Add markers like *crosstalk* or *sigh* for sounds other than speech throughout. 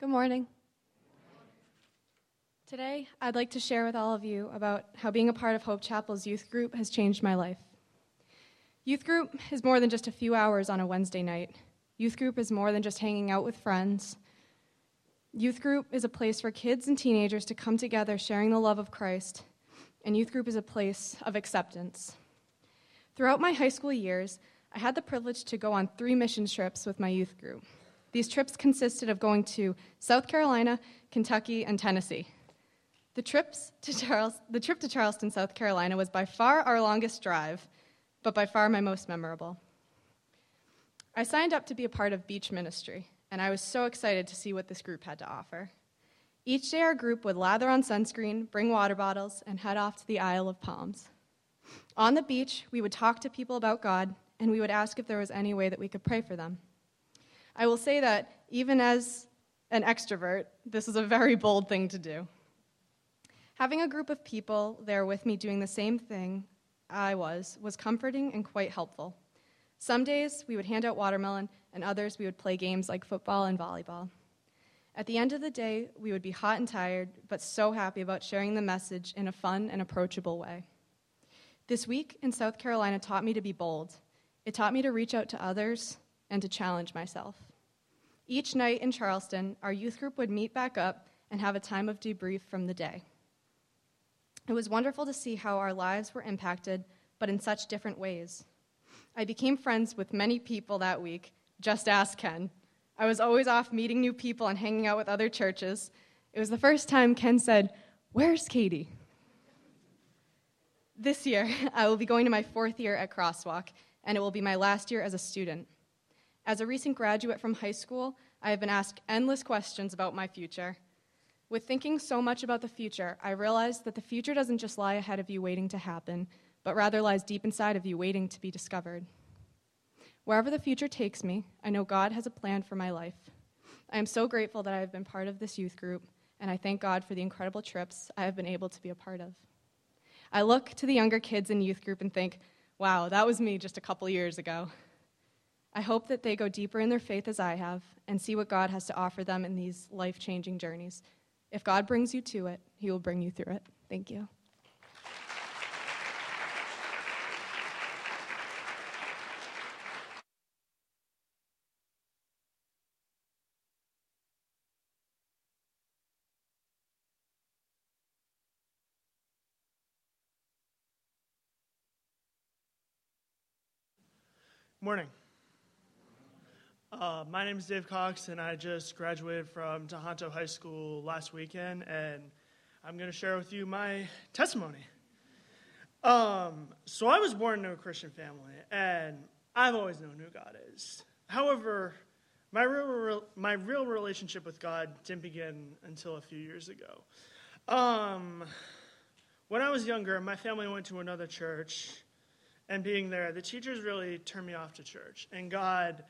Good morning. Today, I'd like to share with all of you about how being a part of Hope Chapel's youth group has changed my life. Youth group is more than just a few hours on a Wednesday night. Youth group is more than just hanging out with friends. Youth group is a place for kids and teenagers to come together sharing the love of Christ, and youth group is a place of acceptance. Throughout my high school years, I had the privilege to go on three mission trips with my youth group. These trips consisted of going to South Carolina, Kentucky, and Tennessee. The, trips to Charles, the trip to Charleston, South Carolina was by far our longest drive, but by far my most memorable. I signed up to be a part of beach ministry, and I was so excited to see what this group had to offer. Each day, our group would lather on sunscreen, bring water bottles, and head off to the Isle of Palms. On the beach, we would talk to people about God, and we would ask if there was any way that we could pray for them. I will say that even as an extrovert, this is a very bold thing to do. Having a group of people there with me doing the same thing I was was comforting and quite helpful. Some days we would hand out watermelon, and others we would play games like football and volleyball. At the end of the day, we would be hot and tired, but so happy about sharing the message in a fun and approachable way. This week in South Carolina taught me to be bold. It taught me to reach out to others and to challenge myself. Each night in Charleston, our youth group would meet back up and have a time of debrief from the day. It was wonderful to see how our lives were impacted, but in such different ways. I became friends with many people that week. Just ask Ken. I was always off meeting new people and hanging out with other churches. It was the first time Ken said, Where's Katie? This year, *laughs* I will be going to my fourth year at Crosswalk, and it will be my last year as a student. As a recent graduate from high school, I have been asked endless questions about my future. With thinking so much about the future, I realized that the future doesn't just lie ahead of you waiting to happen, but rather lies deep inside of you waiting to be discovered. Wherever the future takes me, I know God has a plan for my life. I am so grateful that I have been part of this youth group, and I thank God for the incredible trips I have been able to be a part of. I look to the younger kids in youth group and think, wow, that was me just a couple years ago. I hope that they go deeper in their faith as I have and see what God has to offer them in these life changing journeys if God brings you to it, He will bring you through it. Thank you. Morning. Uh, my name is Dave Cox, and I just graduated from Tahanto High School last weekend, and I'm going to share with you my testimony. Um, so, I was born into a Christian family, and I've always known who God is. However, my real, my real relationship with God didn't begin until a few years ago. Um, when I was younger, my family went to another church, and being there, the teachers really turned me off to church, and God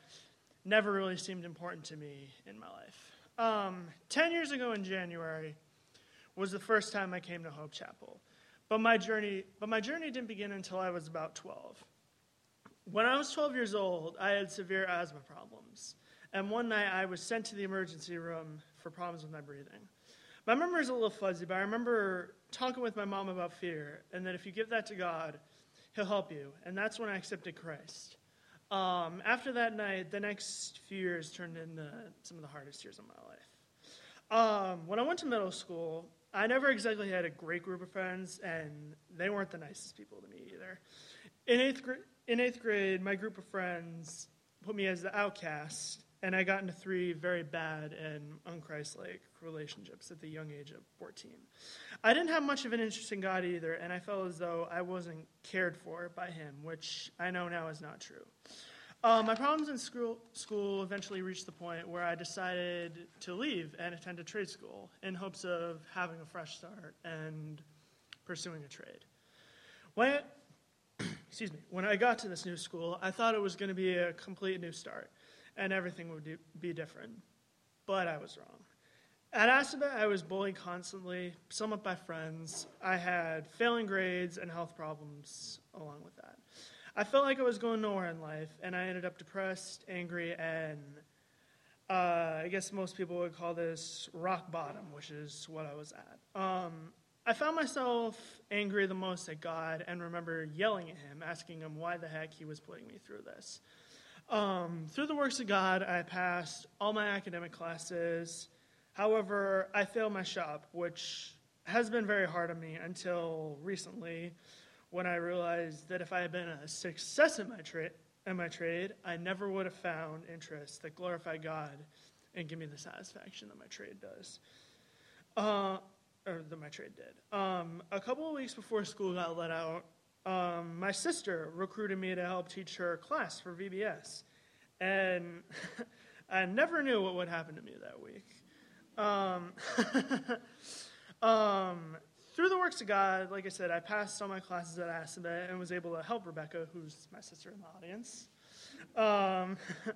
never really seemed important to me in my life. Um, Ten years ago in January was the first time I came to Hope Chapel, but my journey, but my journey didn't begin until I was about 12. When I was 12 years old, I had severe asthma problems, and one night I was sent to the emergency room for problems with my breathing. My memory is a little fuzzy, but I remember talking with my mom about fear, and that if you give that to God, He'll help you. And that's when I accepted Christ. Um, after that night, the next few years turned into some of the hardest years of my life. Um, when I went to middle school, I never exactly had a great group of friends, and they weren't the nicest people to me either. In eighth, gr- in eighth grade, my group of friends put me as the outcast, and I got into three very bad and unchristlike relationships at the young age of 14. I didn't have much of an interest in God either, and I felt as though I wasn't cared for by Him, which I know now is not true. Uh, my problems in school, school eventually reached the point where I decided to leave and attend a trade school in hopes of having a fresh start and pursuing a trade. When *coughs* excuse me, when I got to this new school, I thought it was going to be a complete new start and everything would be different. But I was wrong. At Assabet, I was bullied constantly, some somewhat by friends. I had failing grades and health problems along with that. I felt like I was going nowhere in life, and I ended up depressed, angry, and uh, I guess most people would call this rock bottom, which is what I was at. Um, I found myself angry the most at God and remember yelling at him, asking him why the heck he was putting me through this. Um, through the works of God, I passed all my academic classes. However, I failed my shop, which has been very hard on me until recently when I realized that if I had been a success in my, tra- in my trade, I never would have found interests that glorify God and give me the satisfaction that my trade does. Uh, or that my trade did. Um, a couple of weeks before school got let out, um, my sister recruited me to help teach her class for VBS. And *laughs* I never knew what would happen to me that week. Um, *laughs* um, through the works of God, like I said, I passed all my classes at Assabet and was able to help Rebecca, who's my sister in the audience. Um, *laughs*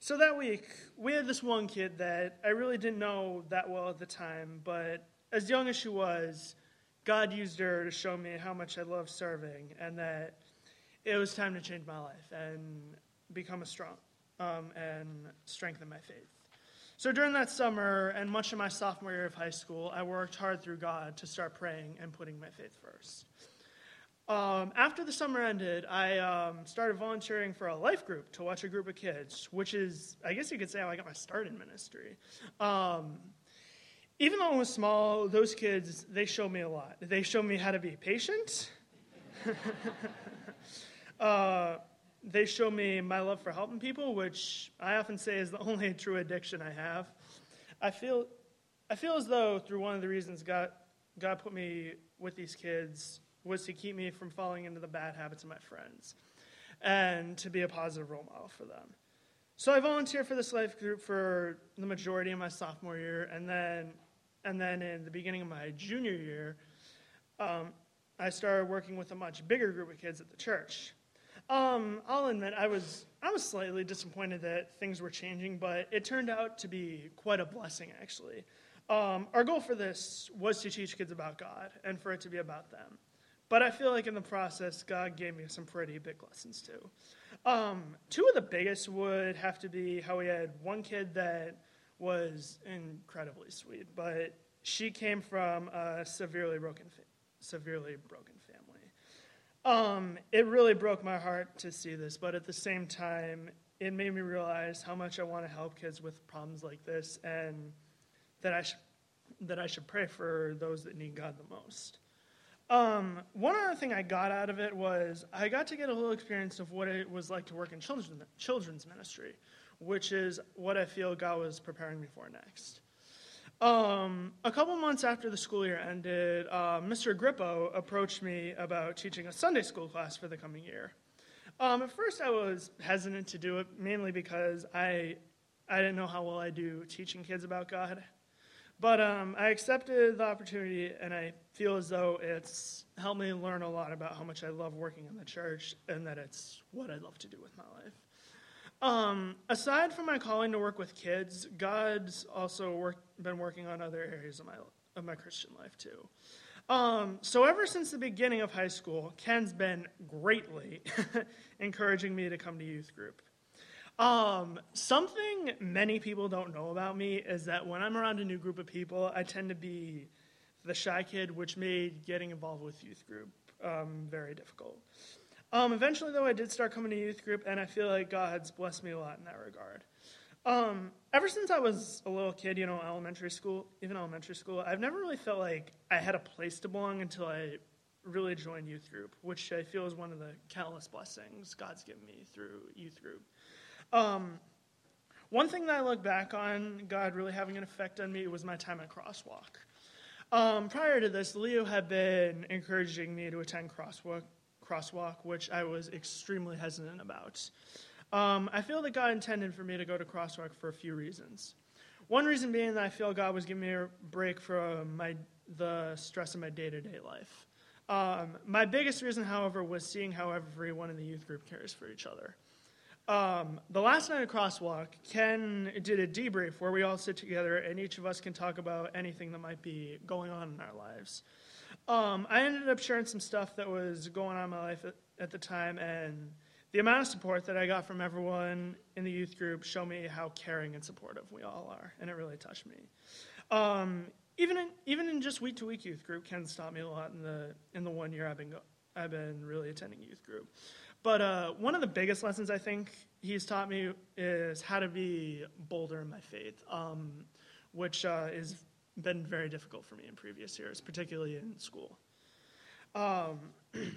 so that week, we had this one kid that I really didn't know that well at the time, but as young as she was, God used her to show me how much I love serving and that it was time to change my life and become a strong um, and strengthen my faith. So during that summer and much of my sophomore year of high school, I worked hard through God to start praying and putting my faith first. Um, after the summer ended, I um, started volunteering for a life group to watch a group of kids, which is, I guess you could say, how I got my start in ministry. Um, even though I was small, those kids, they showed me a lot. They showed me how to be patient. *laughs* uh, they showed me my love for helping people, which I often say is the only *laughs* true addiction I have. I feel, I feel as though through one of the reasons God, God put me with these kids was to keep me from falling into the bad habits of my friends and to be a positive role model for them. So I volunteered for this life group for the majority of my sophomore year, and then and then in the beginning of my junior year, um, I started working with a much bigger group of kids at the church. Um, I'll admit I was I was slightly disappointed that things were changing, but it turned out to be quite a blessing actually. Um, our goal for this was to teach kids about God and for it to be about them. But I feel like in the process, God gave me some pretty big lessons too. Um, two of the biggest would have to be how we had one kid that was incredibly sweet, but she came from a severely broken, severely broken family. Um, it really broke my heart to see this, but at the same time, it made me realize how much I want to help kids with problems like this, and that I should that I should pray for those that need God the most. Um, one other thing I got out of it was I got to get a little experience of what it was like to work in children's, children's ministry which is what I feel God was preparing me for next. Um, a couple months after the school year ended, uh, Mr. Grippo approached me about teaching a Sunday school class for the coming year. Um, at first, I was hesitant to do it, mainly because I, I didn't know how well I do teaching kids about God. But um, I accepted the opportunity, and I feel as though it's helped me learn a lot about how much I love working in the church and that it's what I love to do with my life. Um, aside from my calling to work with kids, God's also work, been working on other areas of my, of my Christian life too. Um, so, ever since the beginning of high school, Ken's been greatly *laughs* encouraging me to come to youth group. Um, something many people don't know about me is that when I'm around a new group of people, I tend to be the shy kid, which made getting involved with youth group um, very difficult. Um, eventually, though, I did start coming to youth group, and I feel like God's blessed me a lot in that regard. Um, ever since I was a little kid, you know, elementary school, even elementary school, I've never really felt like I had a place to belong until I really joined youth group, which I feel is one of the countless blessings God's given me through youth group. Um, one thing that I look back on, God really having an effect on me, was my time at Crosswalk. Um, prior to this, Leo had been encouraging me to attend Crosswalk crosswalk, which I was extremely hesitant about. Um, I feel that God intended for me to go to crosswalk for a few reasons. One reason being that I feel God was giving me a break from my, the stress of my day to day life. Um, my biggest reason, however, was seeing how everyone in the youth group cares for each other. Um, the last night of Crosswalk, Ken did a debrief where we all sit together and each of us can talk about anything that might be going on in our lives. Um, I ended up sharing some stuff that was going on in my life at, at, the time, and the amount of support that I got from everyone in the youth group showed me how caring and supportive we all are, and it really touched me. Um, even in even in just week to week youth group, Ken taught me a lot in the in the one year I've been go, I've been really attending youth group. But uh, one of the biggest lessons I think he's taught me is how to be bolder in my faith, um, which uh, has been very difficult for me in previous years, particularly in school. Um, *clears throat*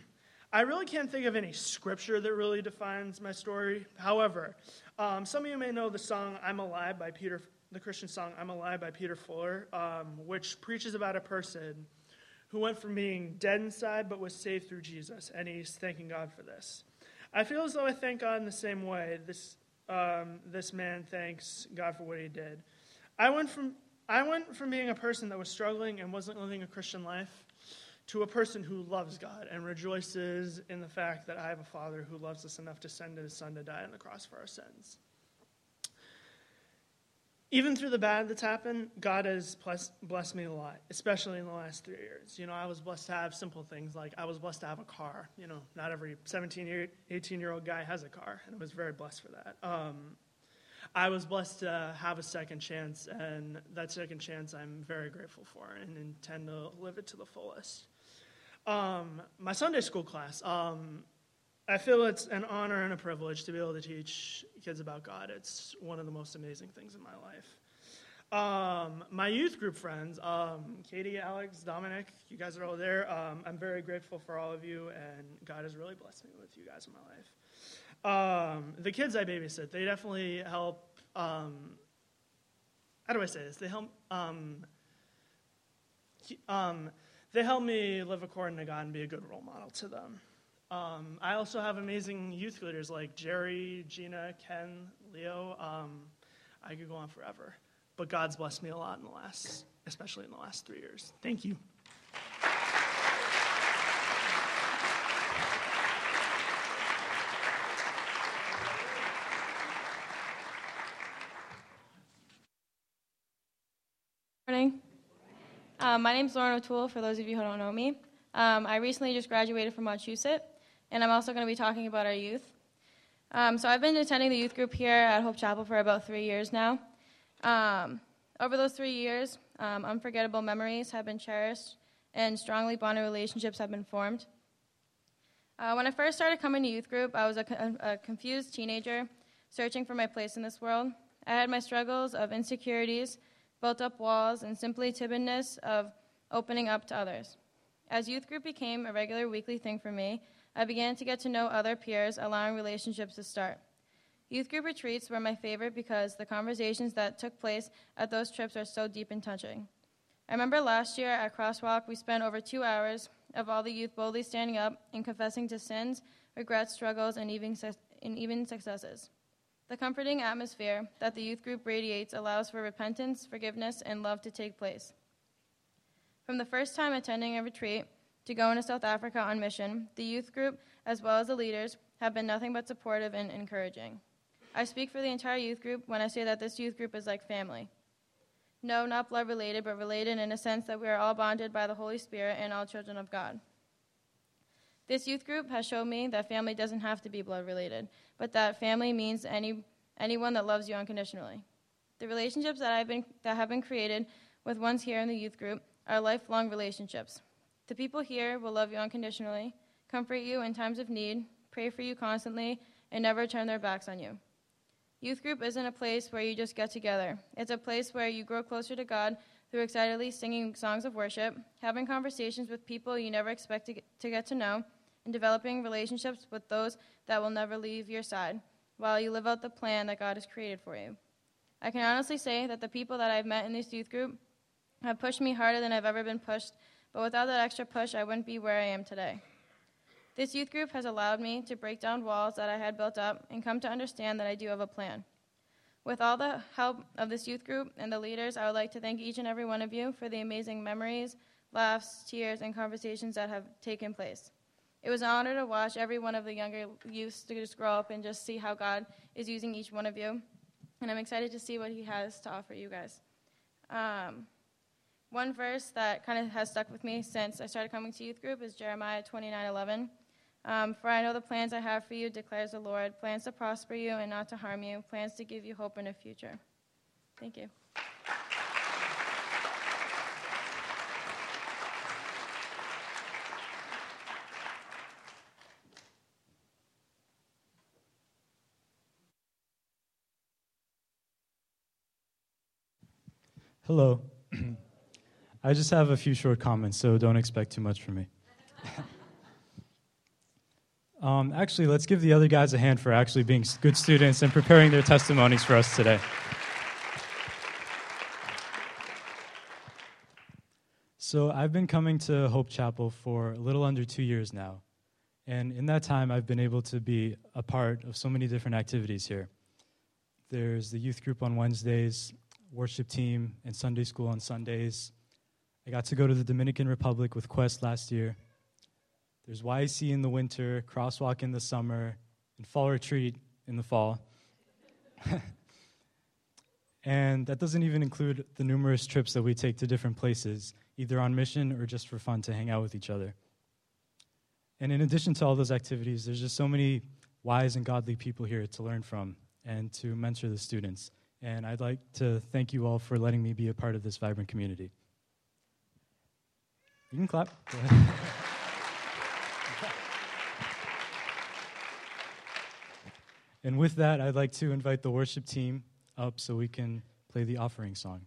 I really can't think of any scripture that really defines my story. However, um, some of you may know the song "I'm Alive" by Peter, the Christian song "I'm Alive" by Peter Furler, um, which preaches about a person who went from being dead inside but was saved through Jesus, and he's thanking God for this. I feel as though I thank God in the same way. This um, this man thanks God for what he did. I went from I went from being a person that was struggling and wasn't living a Christian life to a person who loves God and rejoices in the fact that I have a Father who loves us enough to send his Son to die on the cross for our sins. Even through the bad that's happened, God has blessed me a lot, especially in the last three years. You know, I was blessed to have simple things like I was blessed to have a car. You know, not every 17, 18 year old guy has a car, and I was very blessed for that. Um, I was blessed to have a second chance, and that second chance I'm very grateful for and intend to live it to the fullest. Um, my Sunday school class, um, I feel it's an honor and a privilege to be able to teach kids about God. It's one of the most amazing things in my life. Um, my youth group friends, um, Katie, Alex, Dominic, you guys are all there. Um, I'm very grateful for all of you, and God has really blessed me with you guys in my life. Um, the kids I babysit, they definitely help. Um, how do I say this? They help. Um, um, they help me live according to God and be a good role model to them. Um, I also have amazing youth leaders like Jerry, Gina, Ken, Leo. I could go on forever, but God's blessed me a lot in the last, especially in the last three years. Thank you. Morning. Um, my name is Lauren O'Toole, for those of you who don't know me. Um, I recently just graduated from Wachusett, and I'm also going to be talking about our youth. Um, so I've been attending the youth group here at Hope Chapel for about three years now. Um, over those three years, um, unforgettable memories have been cherished, and strongly bonded relationships have been formed. Uh, when I first started coming to youth group, I was a, a confused teenager searching for my place in this world. I had my struggles of insecurities built up walls, and simply timidness of opening up to others. As youth group became a regular weekly thing for me, I began to get to know other peers, allowing relationships to start. Youth group retreats were my favorite because the conversations that took place at those trips are so deep and touching. I remember last year at Crosswalk, we spent over two hours of all the youth boldly standing up and confessing to sins, regrets, struggles, and even, and even successes. The comforting atmosphere that the youth group radiates allows for repentance, forgiveness, and love to take place. From the first time attending a retreat to going to South Africa on mission, the youth group, as well as the leaders, have been nothing but supportive and encouraging. I speak for the entire youth group when I say that this youth group is like family. No, not blood related, but related in a sense that we are all bonded by the Holy Spirit and all children of God. This youth group has shown me that family doesn't have to be blood related, but that family means any, anyone that loves you unconditionally. The relationships that, I've been, that have been created with ones here in the youth group are lifelong relationships. The people here will love you unconditionally, comfort you in times of need, pray for you constantly, and never turn their backs on you. Youth group isn't a place where you just get together. It's a place where you grow closer to God through excitedly singing songs of worship, having conversations with people you never expect to get to, get to know, and developing relationships with those that will never leave your side while you live out the plan that God has created for you. I can honestly say that the people that I've met in this youth group have pushed me harder than I've ever been pushed, but without that extra push, I wouldn't be where I am today. This youth group has allowed me to break down walls that I had built up and come to understand that I do have a plan. With all the help of this youth group and the leaders, I would like to thank each and every one of you for the amazing memories, laughs, tears, and conversations that have taken place. It was an honor to watch every one of the younger youths to just grow up and just see how God is using each one of you. And I'm excited to see what He has to offer you guys. Um, one verse that kind of has stuck with me since I started coming to youth group is Jeremiah 29:11. Um, for I know the plans I have for you, declares the Lord plans to prosper you and not to harm you, plans to give you hope in a future. Thank you. Hello. *clears throat* I just have a few short comments, so don't expect too much from me. *laughs* um, actually, let's give the other guys a hand for actually being good students and preparing their testimonies for us today. So, I've been coming to Hope Chapel for a little under two years now. And in that time, I've been able to be a part of so many different activities here. There's the youth group on Wednesdays, worship team, and Sunday school on Sundays. I got to go to the Dominican Republic with Quest last year. There's YC in the winter, Crosswalk in the summer, and fall retreat in the fall. *laughs* and that doesn't even include the numerous trips that we take to different places, either on mission or just for fun to hang out with each other. And in addition to all those activities, there's just so many wise and godly people here to learn from and to mentor the students. And I'd like to thank you all for letting me be a part of this vibrant community. You can clap. and with that, I'd like to invite the worship team up so we can play the offering song.